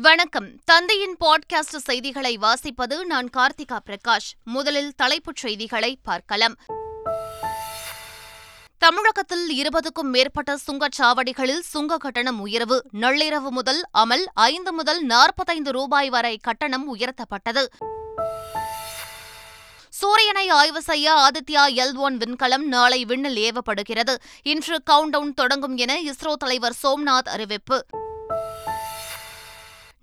வணக்கம். தந்தையின் பாட்காஸ்ட் செய்திகளை வாசிப்பது நான் கார்த்திகா பிரகாஷ். முதலில் தலைப்புச் செய்திகளை பார்க்கலாம். தமிழகத்தில் இருபதுக்கும் மேற்பட்ட சுங்கச்சாவடிகளில் சுங்க கட்டணம் உயர்வு. நள்ளிரவு முதல் அமல் ஐந்து முதல் நாற்பத்தைந்து ரூபாய் வரை கட்டணம் உயர்த்தப்பட்டது. சூரியனை ஆய்வு செய்ய ஆதித்யா எல் ஒன் விண்கலம் நாளை விண்ணில் ஏவப்படுகிறது. இன்று கவுண்டவுன் தொடங்கும் என இஸ்ரோ தலைவர் சோம்நாத் அறிவிப்பு.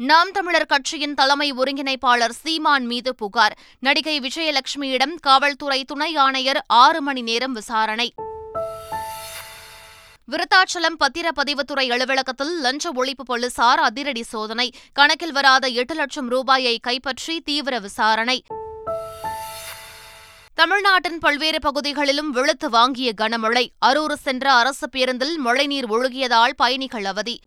நாம் தமிழர் கட்சியின் தலைமை ஒருங்கிணைப்பாளர் சீமான் மீது புகார். நடிகை விஜயலட்சுமியிடம் காவல்துறை துணை ஆணையர் ஆறு மணி நேரம் விசாரணை. விருத்தாச்சலம் பத்திரப்பதிவுத்துறை அலுவலகத்தில் லஞ்ச ஒழிப்பு போலீசார் அதிரடி சோதனை. கணக்கில் வராத எட்டு லட்சம் ரூபாயை கைப்பற்றி தீவிர விசாரணை. தமிழ்நாட்டின் பல்வேறு பகுதிகளிலும் வெளுத்து வாங்கிய கனமழை. அரூர் சென்ற அரசு பேருந்தில் மழைநீர் ஒழுகியதால் பயணிகள் அவதி.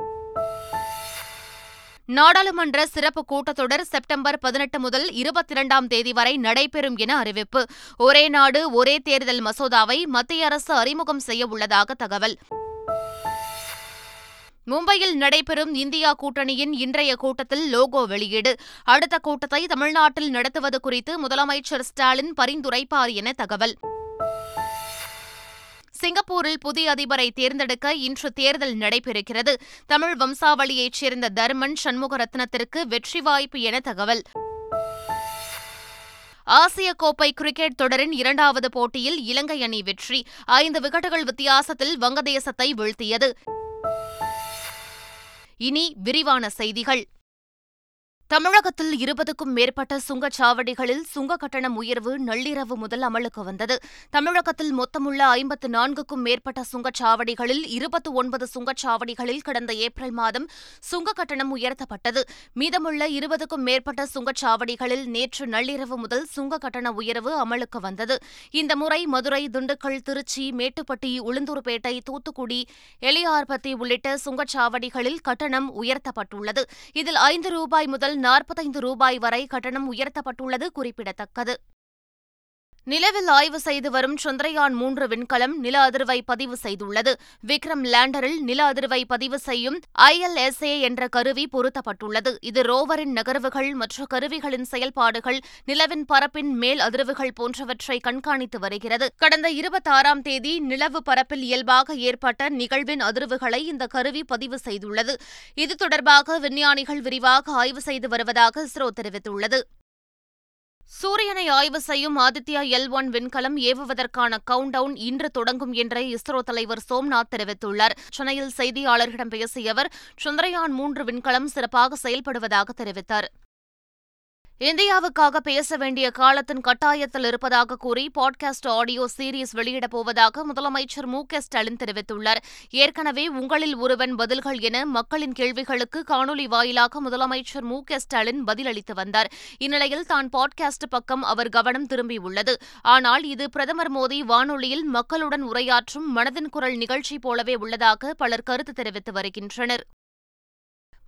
நாடாளுமன்ற சிறப்பு கூட்டத்தொடர் செப்டம்பர் பதினெட்டு முதல் இருபத்தி இரண்டாம் தேதி வரை நடைபெறும் என அறிவிப்பு. ஒரே நாடு ஒரே தேர்தல் மசோதாவை மத்திய அரசு அறிமுகம் செய்ய உள்ளதாக தகவல். மும்பையில் நடைபெறும் இந்தியா கூட்டணியின் இன்றைய கூட்டத்தில் லோகோ வெளியீடு. அடுத்த கூட்டத்தை தமிழ்நாட்டில் நடத்துவது குறித்து முதலமைச்சர் ஸ்டாலின் பரிந்துரைப்பார் என தகவல். சிங்கப்பூரில் புதிய அதிபரை தேர்ந்தெடுக்க இன்று தேர்தல் நடைபெறுகிறது. தமிழ் வம்சாவளியைச் சேர்ந்த தர்மன் சண்முகரத்னத்திற்கு வெற்றி வாய்ப்பு என தகவல். ஆசிய கோப்பை கிரிக்கெட் தொடரின் இரண்டாவது போட்டியில் இலங்கை அணி வெற்றி. ஐந்து விக்கெட்டுகள் வித்தியாசத்தில் வங்கதேசத்தை வீழ்த்தியது. இனி விரிவான செய்திகள். தமிழகத்தில் இருபதுக்கும் மேற்பட்ட சுங்கச்சாவடிகளில் சுங்க கட்டணம் உயர்வு நள்ளிரவு முதல் அமலுக்கு வந்தது. தமிழகத்தில் மொத்தமுள்ள ஐம்பத்து நான்குக்கும் மேற்பட்ட சுங்கச்சாவடிகளில் இருபத்தி ஒன்பது சுங்கச்சாவடிகளில் கடந்த ஏப்ரல் மாதம் சுங்க கட்டணம் உயர்த்தப்பட்டது. மீதமுள்ள இருபதுக்கும் மேற்பட்ட சுங்கச்சாவடிகளில் நேற்று நள்ளிரவு முதல் சுங்க கட்டண உயர்வு அமலுக்கு வந்தது. இந்த முறை மதுரை திண்டுக்கல் திருச்சி மேட்டுப்பட்டி உளுந்தூர்பேட்டை தூத்துக்குடி எலியார்பத்தி உள்ளிட்ட சுங்கச்சாவடிகளில் கட்டணம் உயர்த்தப்பட்டுள்ளது. இதில் ஐந்து ரூபாய் முதல் நாற்பத்தைந்து ரூபாய் வரை கட்டணம் உயர்த்தப்பட்டுள்ளது குறிப்பிடத்தக்கது. நிலவில் ஆய்வு செய்து வரும் சந்திரயான் மூன்று விண்கலம் நில அதிர்வை பதிவு செய்துள்ளது. விக்ரம் லேண்டரில் நில அதிர்வை பதிவு செய்யும் ஐஎல்எஸ்ஏ என்ற கருவி பொருத்தப்பட்டுள்ளது. இது ரோவரின் நகர்வுகள் மற்றும் கருவிகளின் செயல்பாடுகள் நிலவின் பரப்பின் மேல் அதிர்வுகள் போன்றவற்றை கண்காணித்து வருகிறது. கடந்த இருபத்தாறாம் தேதி நிலவு பரப்பில் இயல்பாக ஏற்பட்ட நிகழ்வின் அதிர்வுகளை இந்த கருவி பதிவு செய்துள்ளது. இது தொடர்பாக விஞ்ஞானிகள் விரிவாக ஆய்வு செய்து வருவதாக இஸ்ரோ தெரிவித்துள்ளது. சூரியனை ஆய்வு செய்யும் ஆதித்யா எல் ஒன் விண்கலம் ஏவுவதற்கான கவுண்ட் டவுன் இன்று தொடங்கும் என்று இஸ்ரோ தலைவர் சோம்நாத் தெரிவித்துள்ளார். சென்னையில் செய்தியாளர்களிடம் பேசிய அவர் சந்திரயான் மூன்று விண்கலம் சிறப்பாக செயல்படுவதாக தெரிவித்தார். இந்தியாவுக்காக பேச வேண்டிய காலத்தின் கட்டாயத்தில் இருப்பதாக கூறி பாட்காஸ்ட் ஆடியோ சீரீஸ் வெளியிடப் போவதாக முதலமைச்சர் மு க ஸ்டாலின் தெரிவித்துள்ளார். ஏற்கனவே உங்களில் ஒருவன் பதில்கள் என மக்களின் கேள்விகளுக்கு காணொலி வாயிலாக முதலமைச்சர் மு க ஸ்டாலின் பதிலளித்து வந்தார். இந்நிலையில் தான் பாட்காஸ்ட் பக்கம் அவர் கவனம் திரும்பியுள்ளது. ஆனால் இது பிரதமர் மோடி வானொலியில் மக்களுடன் உரையாற்றும் மனதின் குரல் நிகழ்ச்சி போலவே உள்ளதாக பலர் கருத்து தெரிவித்து வருகின்றனர்.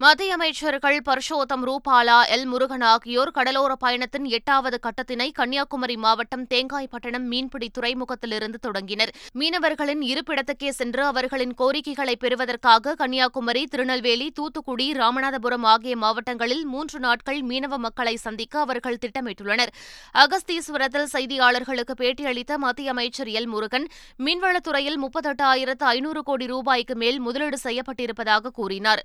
மத்திய அமைச்சர்கள் பர்ஷோத்தம் ரூபாலா எல். முருகன் ஆகியோர் கடலோர பயணத்தின் எட்டாவது கட்டத்தினை கன்னியாகுமரி மாவட்டம் தேங்காய்பட்டணம் மீன்பிடி துறைமுகத்திலிருந்து தொடங்கினர். மீனவர்களின் இருப்பிடத்துக்கே சென்று அவர்களின் கோரிக்கைகளை பெறுவதற்காக கன்னியாகுமரி திருநெல்வேலி தூத்துக்குடி ராமநாதபுரம் ஆகிய மாவட்டங்களில் மூன்று நாட்கள் மீனவ மக்களை சந்திக்க அவர்கள் திட்டமிட்டுள்ளனர். அகஸ்தீஸ்வரத்தில் செய்தியாளர்களுக்கு பேட்டியளித்த மத்திய அமைச்சர் எல். முருகன் மீன்வளத்துறையில் முப்பத்தெட்டாயிரத்து ஐநூறு கோடி ரூபாய்க்கு மேல் முதலீடு செய்யப்பட்டிருப்பதாக கூறினார்.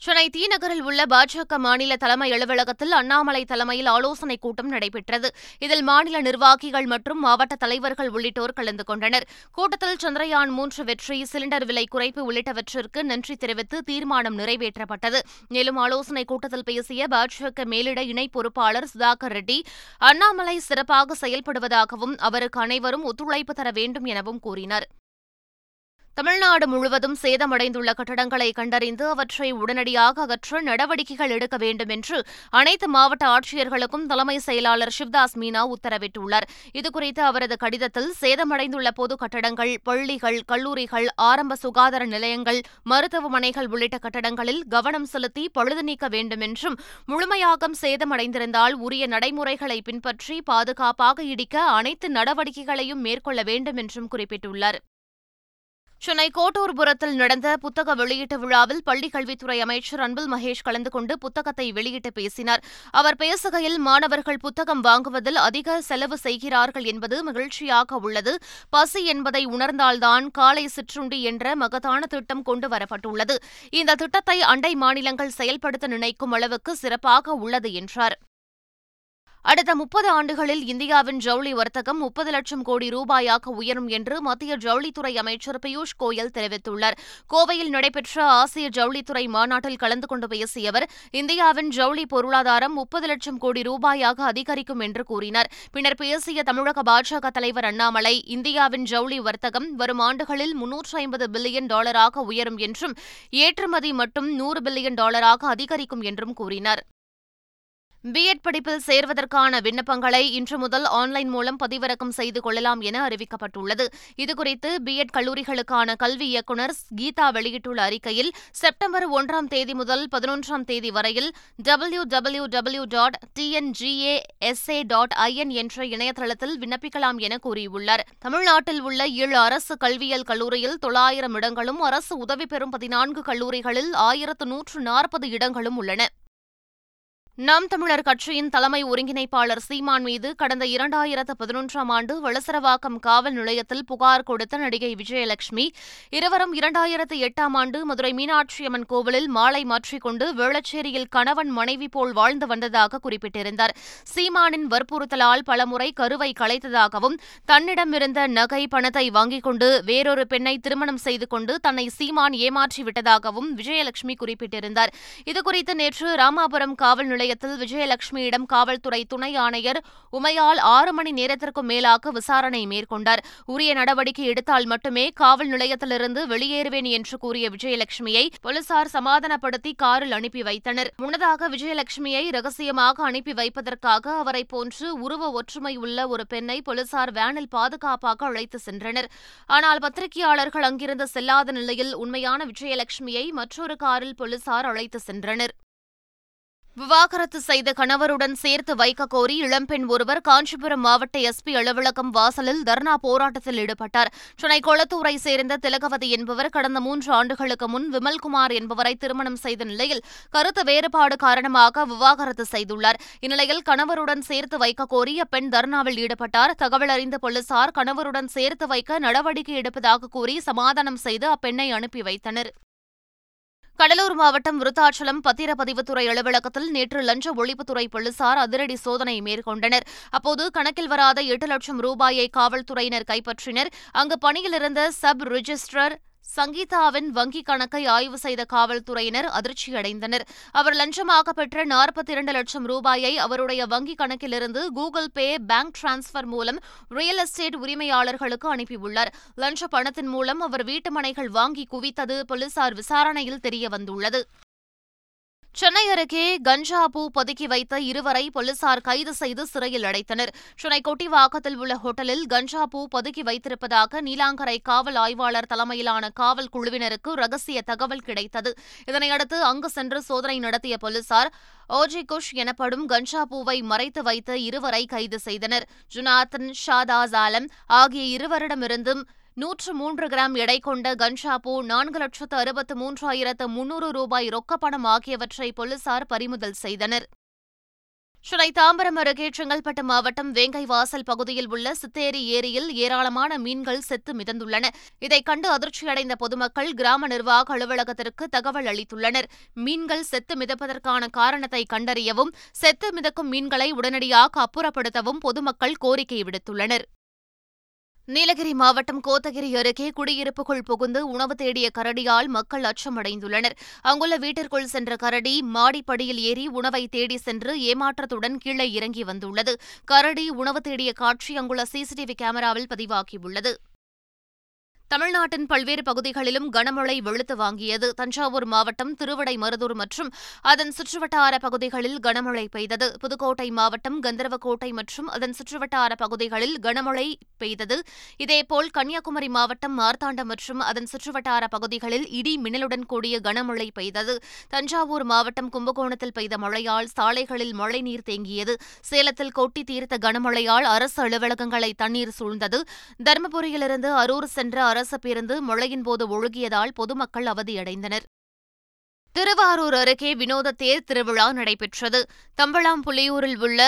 சென்னை தீநகரில் உள்ள பாஜக மாநில தலைமை அலுவலகத்தில் அண்ணாமலை தலைமையில் ஆலோசனைக் கூட்டம் நடைபெற்றது. இதில் மாநில நிர்வாகிகள் மற்றும் மாவட்ட தலைவர்கள் உள்ளிட்டோர் கலந்து கொண்டனர். கூட்டத்தில் சந்திரயான் மூன்று வெற்றி சிலிண்டர் விலை குறைப்பு உள்ளிட்டவற்றிற்கு நன்றி தெரிவித்து தீர்மானம் நிறைவேற்றப்பட்டது. மேலும் ஆலோசனைக் கூட்டத்தில் பேசிய பாஜக மேலிட இணை பொறுப்பாளர் சுதாகர் ரெட்டி அண்ணாமலை சிறப்பாக செயல்படுவதாகவும் அவருக்கு அனைவரும் ஒத்துழைப்பு தர வேண்டும் எனவும் கூறினார். தமிழ்நாடு முழுவதும் சேதமடைந்துள்ள கட்டடங்களை கண்டறிந்து அவற்றை உடனடியாக அகற்ற நடவடிக்கைகள் எடுக்க வேண்டும் என்று அனைத்து மாவட்ட ஆட்சியர்களுக்கும் தலைமை செயலாளர் சிவ்தாஸ் மீனா உத்தரவிட்டுள்ளார். இதுகுறித்து அவரது கடிதத்தில் சேதமடைந்துள்ள பொது கட்டடங்கள் பள்ளிகள் கல்லூரிகள் ஆரம்ப சுகாதார நிலையங்கள் மருத்துவமனைகள் உள்ளிட்ட கட்டடங்களில் கவனம் செலுத்தி பழுது நீக்க வேண்டும் என்றும் முழுமையாகம் சேதமடைந்திருந்தால் உரிய நடைமுறைகளை பின்பற்றி பாதுகாப்பாக இடிக்க அனைத்து நடவடிக்கைகளையும் மேற்கொள்ள வேண்டும் என்றும் குறிப்பிட்டுள்ளார். சென்னை கோட்டூர்புரத்தில் நடந்த புத்தக வெளியீட்டு விழாவில் பள்ளிக் கல்வித்துறை அமைச்சர் அன்பில் மகேஷ் கலந்து கொண்டு புத்தகத்தை வெளியிட்டு பேசினார். அவர் பேசுகையில் மாணவர்கள் புத்தகம் வாங்குவதில் அதிக செலவு செய்கிறார்கள் என்பது மகிழ்ச்சியாக உள்ளது. பசி என்பதை உணர்ந்தால்தான் காலை சிற்றுண்டி என்ற மகத்தான திட்டம் கொண்டு வரப்பட்டுள்ளது. இந்த திட்டத்தை அண்டை மாநிலங்கள் செயல்படுத்த நினைக்கும் அளவுக்கு சிறப்பாக உள்ளது என்றார். அடுத்த முப்பது ஆண்டுகளில் இந்தியாவின் ஜவுளி வர்த்தகம் முப்பது லட்சம் கோடி ரூபாயாக உயரும் என்று மத்திய ஜவுளித்துறை அமைச்சர் பியூஷ் கோயல் தெரிவித்துள்ளார். கோவையில் நடைபெற்ற ஆசிய ஜவுளித்துறை மாநாட்டில் கலந்து கொண்டு பேசிய அவர் இந்தியாவின் ஜவுளி பொருளாதாரம் முப்பது லட்சம் கோடி ரூபாயாக அதிகரிக்கும் என்று கூறினார். பின்னர் பேசிய தமிழக பாஜக தலைவர் அண்ணாமலை இந்தியாவின் ஜவுளி வர்த்தகம் வரும் ஆண்டுகளில் முன்னூற்று ஐம்பது பில்லியன் டாலராக உயரும் என்றும் ஏற்றுமதி மட்டும் நூறு பில்லியன் டாலராக அதிகரிக்கும் என்றும் கூறினார். பிஎட் படிப்பில் சேர்வதற்கான விண்ணப்பங்களை இன்று முதல் ஆன்லைன் மூலம் பதிவிறக்கம் செய்து கொள்ளலாம் என அறிவிக்கப்பட்டுள்ளது. இதுகுறித்து பிஎட் கல்லூரிகளுக்கான கல்வி இயக்குநர் கீதா வெளியிட்டுள்ள அறிக்கையில் செப்டம்பர் ஒன்றாம் தேதி முதல் பதினொன்றாம் தேதி வரையில் W W W dot TNGASA dot IN என்ற இணையதளத்தில் விண்ணப்பிக்கலாம் என கூறியுள்ளார். தமிழ்நாட்டில் உள்ள ஏழு அரசு கல்வியியல் கல்லூரியில் தொள்ளாயிரம் இடங்களும் அரசு உதவி பெறும் பதினான்கு கல்லூரிகளில் ஆயிரத்து நூற்று நாற்பது இடங்களும் உள்ளன. நாம் தமிழர் கட்சியின் தலைமை ஒருங்கிணைப்பாளர் சீமான் மீது கடந்த இரண்டாயிரத்து பதினொன்றாம் ஆண்டு வளசரவாக்கம் காவல் நிலையத்தில் புகார் கொடுத்த நடிகை விஜயலட்சுமி. இருவரும் இரண்டாயிரத்து எட்டாம் ஆண்டு மதுரை மீனாட்சியம்மன் கோவிலில் மாலை மாற்றிக்கொண்டு வேளச்சேரியில் கணவன் மனைவி போல் வாழ்ந்து வந்ததாக குறிப்பிட்டிருந்தார். சீமானின் வற்புறுத்தலால் பலமுறை கருவை களைத்ததாகவும் தன்னிடமிருந்த நகை பணத்தை வாங்கிக் கொண்டு வேறொரு பெண்ணை திருமணம் செய்து கொண்டு தன்னை சீமான் ஏமாற்றிவிட்டதாகவும் விஜயலட்சுமி குறிப்பிட்டிருந்தார். இதுகுறித்து நேற்று ராமாபுரம் காவல் நிலைய நிலையத்தில் விஜயலட்சுமியிடம் காவல்துறை துணை ஆணையர் உமையால் ஆறு மணி நேரத்திற்கும் மேலாக விசாரணை மேற்கொண்டார். உரிய நடவடிக்கை எடுத்தால் மட்டுமே காவல் நிலையத்திலிருந்து வெளியேறுவேன் என்று கூறிய விஜயலட்சுமியை போலீசார் சமாதானப்படுத்தி காரில் அனுப்பி வைத்தனர். முன்னதாக விஜயலட்சுமியை ரகசியமாக அனுப்பி வைப்பதற்காக அவரை போன்று உருவ ஒற்றுமை உள்ள ஒரு பெண்ணை போலீசார் வேனில் பாதுகாப்பாக அழைத்து சென்றனர். ஆனால் பத்திரிகையாளர்கள் அங்கிருந்து செல்லாத நிலையில் உண்மையான விஜயலட்சுமியை மற்றொரு காரில் போலீசார் அழைத்து சென்றனர். விவாகரத்து செய்த கணவருடன் சேர்த்து வைக்க கோரி இளம்பெண் ஒருவர் காஞ்சிபுரம் மாவட்ட எஸ்பி அலுவலகம் வாசலில் தர்ணா போராட்டத்தில் ஈடுபட்டார். சென்னை கொளத்தூரை சேர்ந்த திலகவதி என்பவர் கடந்த மூன்று ஆண்டுகளுக்கு முன் விமல்குமார் என்பவரை திருமணம் செய்த நிலையில் கருத்து வேறுபாடு காரணமாக விவாகரத்து செய்துள்ளார். இந்நிலையில் கணவருடன் சேர்த்து வைக்க கோரி அப்பெண் தர்ணாவில் ஈடுபட்டார். தகவல் அறிந்த போலீசார் கணவருடன் சேர்த்து வைக்க நடவடிக்கை எடுப்பதாக கூறி சமாதானம் செய்து அப்பெண்ணை அனுப்பி வைத்தனர். கடலூர் மாவட்டம் விருத்தாச்சலம் பத்திரப்பதிவுத்துறை அலுவலகத்தில் நேற்று லஞ்ச ஒழிப்புத்துறை போலீசார் அதிரடி சோதனை மேற்கொண்டனர். அப்போது கணக்கில் வராத எட்டு லட்சம் ரூபாயை காவல்துறையினர் கைப்பற்றினர். அங்கு பணியிலிருந்த சப் ரிஜிஸ்ட்ரர் சங்கீதாவின் வங்கிக் கணக்கை ஆய்வு செய்த காவல்துறையினர் அதிர்ச்சியடைந்தனர். அவர் லஞ்சமாக பெற்ற நாற்பத்தி இரண்டு லட்சம் ரூபாயை அவருடைய வங்கிக் கணக்கிலிருந்து கூகுள் பே பேங்க் டிரான்ஸ்பர் மூலம் ரியல் எஸ்டேட் உரிமையாளர்களுக்கு அனுப்பியுள்ளார். லஞ்ச பணத்தின் மூலம் அவர் வீட்டு மனைகள் வாங்கி குவித்தது போலீசார் விசாரணையில் தெரியவந்துள்ளது. சென்னை அருகே கஞ்சா பூ பதுக்கி வைத்த இருவரை போலீசார் கைது செய்து சிறையில் அடைத்தனர். சென்னை கொட்டிவாக்கத்தில் உள்ள ஹோட்டலில் கஞ்சா பூ பதுக்கி வைத்திருப்பதாக நீலாங்கரை காவல் ஆய்வாளர் தலைமையிலான காவல் குழுவினருக்கு ரகசிய தகவல் கிடைத்தது. இதனையடுத்து அங்கு சென்று சோதனை நடத்திய போலீசார் ஓஜி குஷ் எனப்படும் கஞ்சா பூவை மறைத்து வைத்த இருவரை கைது செய்தனர். ஜுனாத்தன் ஷாதாஸ் ஆலம் ஆகிய இருவரிடமிருந்தும் நூற்று மூன்று கிராம் எடை கொண்ட கன்ஷாப்பூ நான்கு லட்சத்து அறுபத்து மூன்றாயிரத்து முன்னூறு ரூபாய் ரொக்கப்பணம் ஆகியவற்றை போலீசார் பறிமுதல் செய்தனர். சென்னை தாம்பரம் அருகே செங்கல்பட்டு மாவட்டம் வேங்கைவாசல் பகுதியில் உள்ள சித்தேரி ஏரியில் ஏராளமான மீன்கள் செத்து மிதந்துள்ளன. இதைக் கண்டு அதிர்ச்சியடைந்த பொதுமக்கள் கிராம நிர்வாக அலுவலகத்திற்கு தகவல் அளித்துள்ளனர். மீன்கள் செத்து மிதப்பதற்கான காரணத்தை கண்டறியவும் செத்து மிதக்கும் மீன்களை உடனடியாக அப்புறப்படுத்தவும் பொதுமக்கள் கோரிக்கை விடுத்துள்ளனர். நீலகிரி மாவட்டம் கோத்தகிரி அருகே குடியிருப்புக்குள் புகுந்து உணவு தேடிய கரடியால் மக்கள் அச்சமடைந்துள்ளனர். அங்குள்ள வீட்டிற்குள் சென்ற கரடி மாடிப்படியில் ஏறி உணவை தேடி சென்று ஏமாற்றத்துடன் கீழே இறங்கி வந்துள்ளது. கரடி உணவு தேடிய காட்சி அங்குள்ள சிசிடிவி கேமராவில் பதிவாகியுள்ளது. தமிழ்நாட்டின் பல்வேறு பகுதிகளிலும் கனமழை வெளுத்து வாங்கியது. தஞ்சாவூர் மாவட்டம் திருவிடைமருதூர் மற்றும் அதன் சுற்றுவட்டார பகுதிகளில் கனமழை பெய்தது. புதுக்கோட்டை மாவட்டம் கந்தரவக்கோட்டை மற்றும் அதன் சுற்றுவட்டார பகுதிகளில் கனமழை பெய்தது. இதேபோல் கன்னியாகுமரி மாவட்டம் மார்த்தாண்டம் மற்றும் அதன் சுற்றுவட்டார பகுதிகளில் இடி மின்னலுடன் கூடிய கனமழை பெய்தது. தஞ்சாவூர் மாவட்டம் கும்பகோணத்தில் பெய்த மழையால் சாலைகளில் மழைநீர் தேங்கியது. சேலத்தில் கொட்டி தீர்த்த கனமழையால் அரசு அலுவலகங்களை தண்ணீர் சூழ்ந்தது. தருமபுரியிலிருந்து அரூர் சென்ற அரசு பேருந்து மழையின்போது ஒழுகியதால் பொதுமக்கள் அவதியடைந்தனர். திருவாரூர் அருகே வினோத தேர் திருவிழா நடைபெற்றது. தம்பளாம்புலியூரில் உள்ள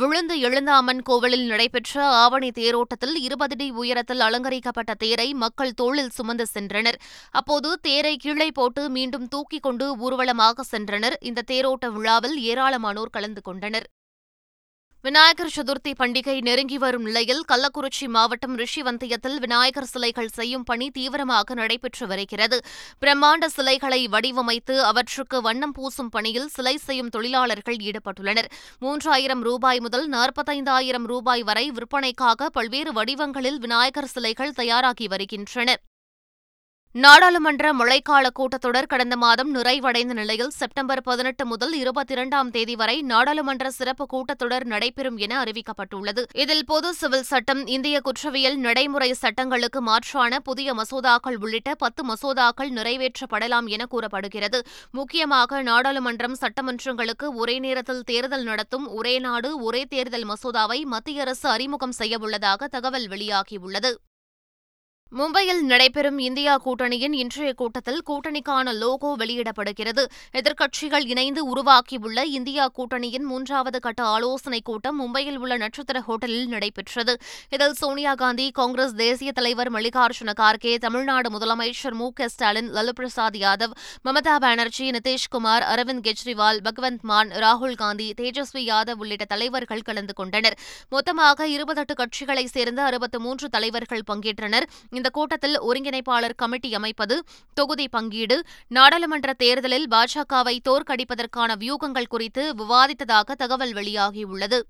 விழுந்து எழுந்தாமன் கோவிலில் நடைபெற்ற ஆவணி தேரோட்டத்தில் இருபது அடி உயரத்தில் அலங்கரிக்கப்பட்ட தேரை மக்கள் தோளில் சுமந்து சென்றனர். அப்போது தேரை கீழே போட்டு மீண்டும் தூக்கிக் கொண்டு ஊர்வலமாக சென்றனர். இந்த தேரோட்ட விழாவில் ஏராளமானோர் கலந்து கொண்டனர். விநாயகர் சதுர்த்தி பண்டிகை நெருங்கி வரும் நிலையில் கள்ளக்குறிச்சி மாவட்டம் ரிஷிவந்தியத்தில் விநாயகர் சிலைகள் செய்யும் பணி தீவிரமாக நடைபெற்று வருகிறது. பிரம்மாண்ட சிலைகளை வடிவமைத்து அவற்றுக்கு வண்ணம் பூசும் பணியில் சிலை செய்யும் தொழிலாளர்கள் ஈடுபட்டுள்ளனர். மூன்றாயிரம் ரூபாய் முதல் நாற்பத்தைந்தாயிரம் ரூபாய் வரை விற்பனைக்காக பல்வேறு வடிவங்களில் விநாயகர் சிலைகள் தயாராகி வருகின்றன நாடாளுமன்ற மழைக்கால கூட்டத்தொடர் கடந்த மாதம் நிறைவடைந்த நிலையில் செப்டம்பர் பதினெட்டு முதல் இருபத்தி இரண்டாம் தேதி வரை நாடாளுமன்ற சிறப்பு கூட்டத்தொடர் நடைபெறும் என அறிவிக்கப்பட்டுள்ளது. இதில் பொது சிவில் சட்டம் இந்திய குற்றவியல் நடைமுறை சட்டங்களுக்கு மாற்றான புதிய மசோதாக்கள் உள்ளிட்ட பத்து மசோதாக்கள் நிறைவேற்றப்படலாம் என கூறப்படுகிறது. முக்கியமாக நாடாளுமன்றம் சட்டமன்றங்களுக்கு ஒரே நேரத்தில் தேர்தல் நடத்தும் ஒரே நாடு ஒரே தேர்தல் மசோதாவை மத்திய அரசு அறிமுகம் செய்யவுள்ளதாக தகவல் வெளியாகியுள்ளது. மும்பையில் நடைபெறும் இந்தியா கூட்டணியின் இன்றைய கூட்டத்தில் கூட்டணிக்கான லோகோ வெளியிடப்படுகிறது. எதிர்க்கட்சிகள் இணைந்து உருவாக்கியுள்ள இந்தியா கூட்டணியின் மூன்றாவது கட்ட ஆலோசனைக் கூட்டம் மும்பையில் உள்ள நட்சத்திர ஹோட்டலில் நடைபெற்றது. இதில் சோனியா காந்தி காங்கிரஸ் தேசிய தலைவர் மல்லிகார்ஜுன கார்கே தமிழ்நாடு முதலமைச்சர் மு க ஸ்டாலின் லலு பிரசாத் யாதவ் மமதா பானர்ஜி நிதிஷ்குமார் அரவிந்த் கெஜ்ரிவால் பகவந்த் மான் ராகுல் காந்தி தேஜஸ்வி யாதவ் உள்ளிட்ட தலைவர்கள் கலந்து கொண்டனர். மொத்தமாக இருபத்தெட்டு கட்சிகளைச் சேர்ந்த அறுபத்து மூன்று தலைவர்கள் பங்கேற்றனர். இந்த கூட்டத்தில் ஒருங்கிணைப்பாளர் கமிட்டி அமைப்பது தொகுதி பங்கீடு நாடாளுமன்ற தேர்தலில் பாஜகவை தோற்கடிப்பதற்கான வியூகங்கள் குறித்து விவாதித்ததாக தகவல் வெளியாகியுள்ளது.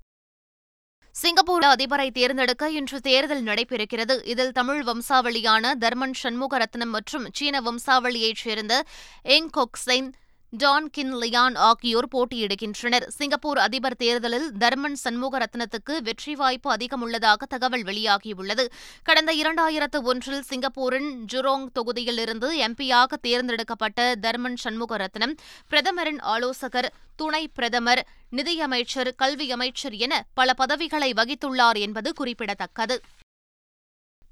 சிங்கப்பூர் அதிபரை தேர்ந்தெடுக்க இன்று தேர்தல் நடைபெறுகிறது. இதில் தமிழ் வம்சாவளியான தர்மன் சண்முகரத்னம் மற்றும் சீன வம்சாவளியைச் சேர்ந்த எங் கொக்சென் டான் கின் லியான் ஆகியோர் போட்டியிடுகின்றனர். சிங்கப்பூர் அதிபர் தேர்தலில் தர்மன் சண்முகரத்னத்துக்கு வெற்றி வாய்ப்பு அதிகம் உள்ளதாக தகவல் வெளியாகியுள்ளது. கடந்த இரண்டாயிரத்து ஒன்றில் சிங்கப்பூரின் ஜுரோங் தொகுதியிலிருந்து எம்பியாக தேர்ந்தெடுக்கப்பட்ட தர்மன் சண்முகரத்னம் பிரதமரின் ஆலோசகர் துணை பிரதமர் நிதியமைச்சர் கல்வி அமைச்சர் என பல பதவிகளை வகித்துள்ளார் என்பது குறிப்பிடத்தக்கது.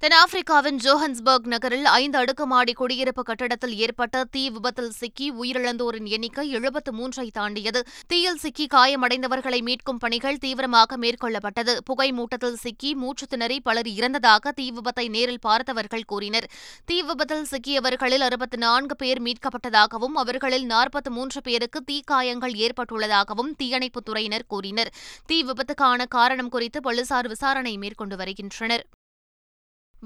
தென்னாப்பிரிக்காவின் ஜோஹன்ஸ்பர்க் நகரில் ஐந்து அடுக்குமாடி குடியிருப்பு கட்டடத்தில் ஏற்பட்ட தீ விபத்தில் சிக்கி உயிரிழந்தோரின் எண்ணிக்கை எழுபத்து மூன்றை தாண்டியது. தீயில் சிக்கி காயமடைந்தவர்களை மீட்கும் பணிகள் தீவிரமாக மேற்கொள்ளப்பட்டது. புகை மூட்டத்தில் சிக்கி மூச்சு திணறி பலர் இறந்ததாக தீ விபத்தை நேரில் பார்த்தவர்கள் கூறினர். தீ விபத்தில் சிக்கியவர்களில் அறுபத்தி நான்கு பேர் மீட்கப்பட்டதாகவும் அவர்களில் நாற்பத்தி மூன்று பேருக்கு தீக்காயங்கள் ஏற்பட்டுள்ளதாகவும் தீயணைப்புத் துறையினர் கூறினர். தீ விபத்துக்கான காரணம் குறித்து போலீசார் விசாரணை மேற்கொண்டு வருகின்றனர்.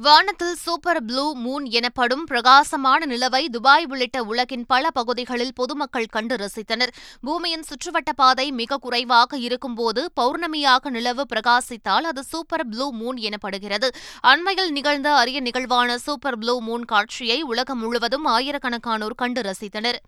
வானத்தில் சூப்பர் ப்ளூ மூன் எனப்படும் பிரகாசமான நிலவை துபாய் உள்ளிட்ட உலகின் பல பகுதிகளில் பொதுமக்கள் கண்டு ரசித்தனர். பூமியின் சுற்றுவட்ட பாதை மிக குறைவாக இருக்கும்போது பௌர்ணமியாக நிலவு பிரகாசித்தால் அது சூப்பர் ப்ளூ மூன் எனப்படுகிறது. அண்மையில் நிகழ்ந்த அரிய நிகழ்வான சூப்பர் ப்ளூ மூன் காட்சியை உலகம் முழுவதும் ஆயிரக்கணக்கானோர் கண்டு ரசித்தனர்.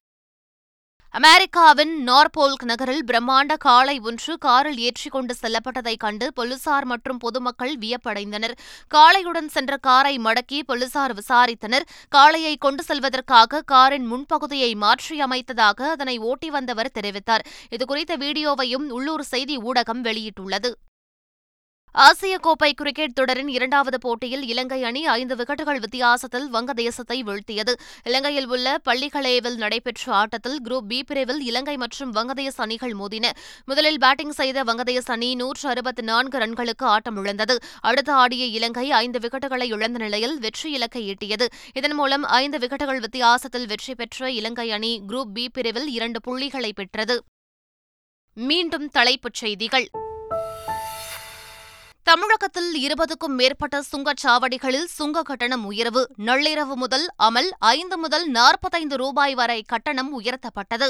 அமெரிக்காவின் நார்போல்க் நகரில் பிரம்மாண்ட காளை ஒன்று காரில் ஏற்றிக் கொண்டு செல்லப்பட்டதைக் கண்டு போலீசார் மற்றும் பொதுமக்கள் வியப்படைந்தனர். காளையுடன் சென்ற காரை மடக்கி போலீசார் விசாரித்தனர். காளையை கொண்டு செல்வதற்காக காரின் முன்பகுதியை மாற்றியமைத்ததாக அதனை ஓட்டி வந்தவர் தெரிவித்தார். இதுகுறித்த வீடியோவையும் உள்ளூர் செய்தி ஊடகம் வெளியிட்டுள்ளது. ஆசிய கோப்பை கிரிக்கெட் தொடரின் இரண்டாவது போட்டியில் இலங்கை அணி ஐந்து விக்கெட்டுகள் வித்தியாசத்தில் வங்கதேசத்தை வீழ்த்தியது. இலங்கையில் உள்ள பள்ளிகளேவில் நடைபெற்ற ஆட்டத்தில் குரூப் பி பிரிவில் இலங்கை மற்றும் வங்கதேச அணிகள் மோதின. முதலில் பேட்டிங் செய்த வங்கதேச அணி நூற்று அறுபத்தி நான்கு ரன்களுக்கு ஆட்டம் இழந்தது. அடுத்து ஆடிய இலங்கை ஐந்து விக்கெட்டுகளை இழந்த நிலையில் வெற்றி இலக்கை எட்டியது. இதன் மூலம் ஐந்து விக்கெட்டுகள் வித்தியாசத்தில் வெற்றி பெற்ற இலங்கை அணி குரூப் பி பிரிவில் இரண்டு புள்ளிகளை பெற்றது. மீண்டும் தலைப்புச் செய்திகள். தமிழகத்தில் இருபதுக்கும் மேற்பட்ட சுங்கச்சாவடிகளில் சுங்க கட்டணம் உயர்வு. நள்ளிரவு முதல் அமல் ஐந்து முதல் நாற்பத்தைந்து ரூபாய் வரை கட்டணம் உயர்த்தப்பட்டது.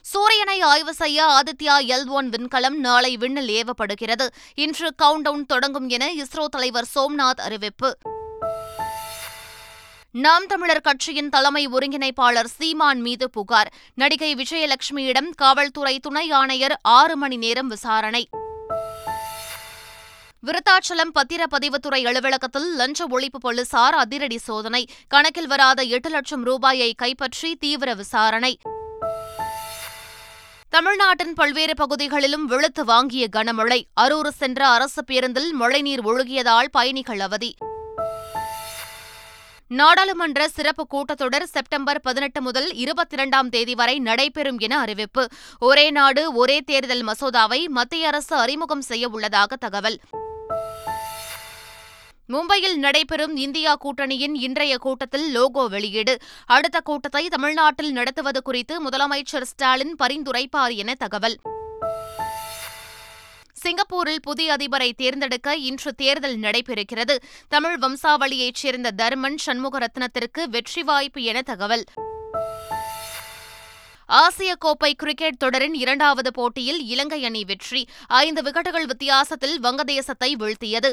சூரியனை ஆய்வு செய்ய ஆதித்யா எல் ஒன் விண்கலம் நாளை விண்ணில் ஏவப்படுகிறது. இன்று கவுண்டவுன் தொடங்கும் என இஸ்ரோ தலைவர் சோம்நாத் அறிவிப்பு. நாம் தமிழர் கட்சியின் தலைமை ஒருங்கிணைப்பாளர் சீமான் மீது புகார். நடிகை விஜயலட்சுமியிடம் காவல்துறை துணை ஆணையர் ஆறு மணி நேரம் விசாரணை. விருத்தாச்சலம் பத்திரப்பதிவுத்துறை அலுவலகத்தில் லஞ்ச ஒழிப்பு போலீசார் அதிரடி சோதனை. கணக்கில் வராத எட்டு லட்சம் ரூபாயை கைப்பற்றி தீவிர விசாரணை. தமிழ்நாட்டின் பல்வேறு பகுதிகளிலும் வெளுத்து வாங்கிய கனமழை. அரூர் சென்ற அரசு பேருந்தில் மழைநீர் ஒழுகியதால் பயணிகள் அவதி. நாடாளுமன்ற சிறப்பு கூட்டத்தொடர் செப்டம்பர் பதினெட்டு முதல் இருபத்தி இரண்டாம் தேதி வரை நடைபெறும் என அறிவிப்பு. ஒரே நாடு ஒரே தேர்தல் மசோதாவை மத்திய அரசு அறிமுகம் செய்ய உள்ளதாக தகவல். மும்பையில் நடைபெறும் இந்தியா கூட்டணியின் இன்றைய கூட்டத்தில் லோகோ வெளியீடு. அடுத்த கூட்டத்தை தமிழ்நாட்டில் நடத்துவது குறித்து முதலமைச்சர் ஸ்டாலின் பரிந்துரைப்பார் என தகவல். சிங்கப்பூரில் புதிய அதிபரை தேர்ந்தெடுக்க இன்று தேர்தல் நடைபெறுகிறது. தமிழ் வம்சாவளியைச் சேர்ந்த தர்மன் சண்முகரத்னத்திற்கு வெற்றி வாய்ப்பு என தகவல். ஆசிய கோப்பை கிரிக்கெட் தொடரின் இரண்டாவது போட்டியில் இலங்கை அணி வெற்றி. ஐந்து விக்கெட்டுகள் வித்தியாசத்தில் வங்கதேசத்தை வீழ்த்தியது.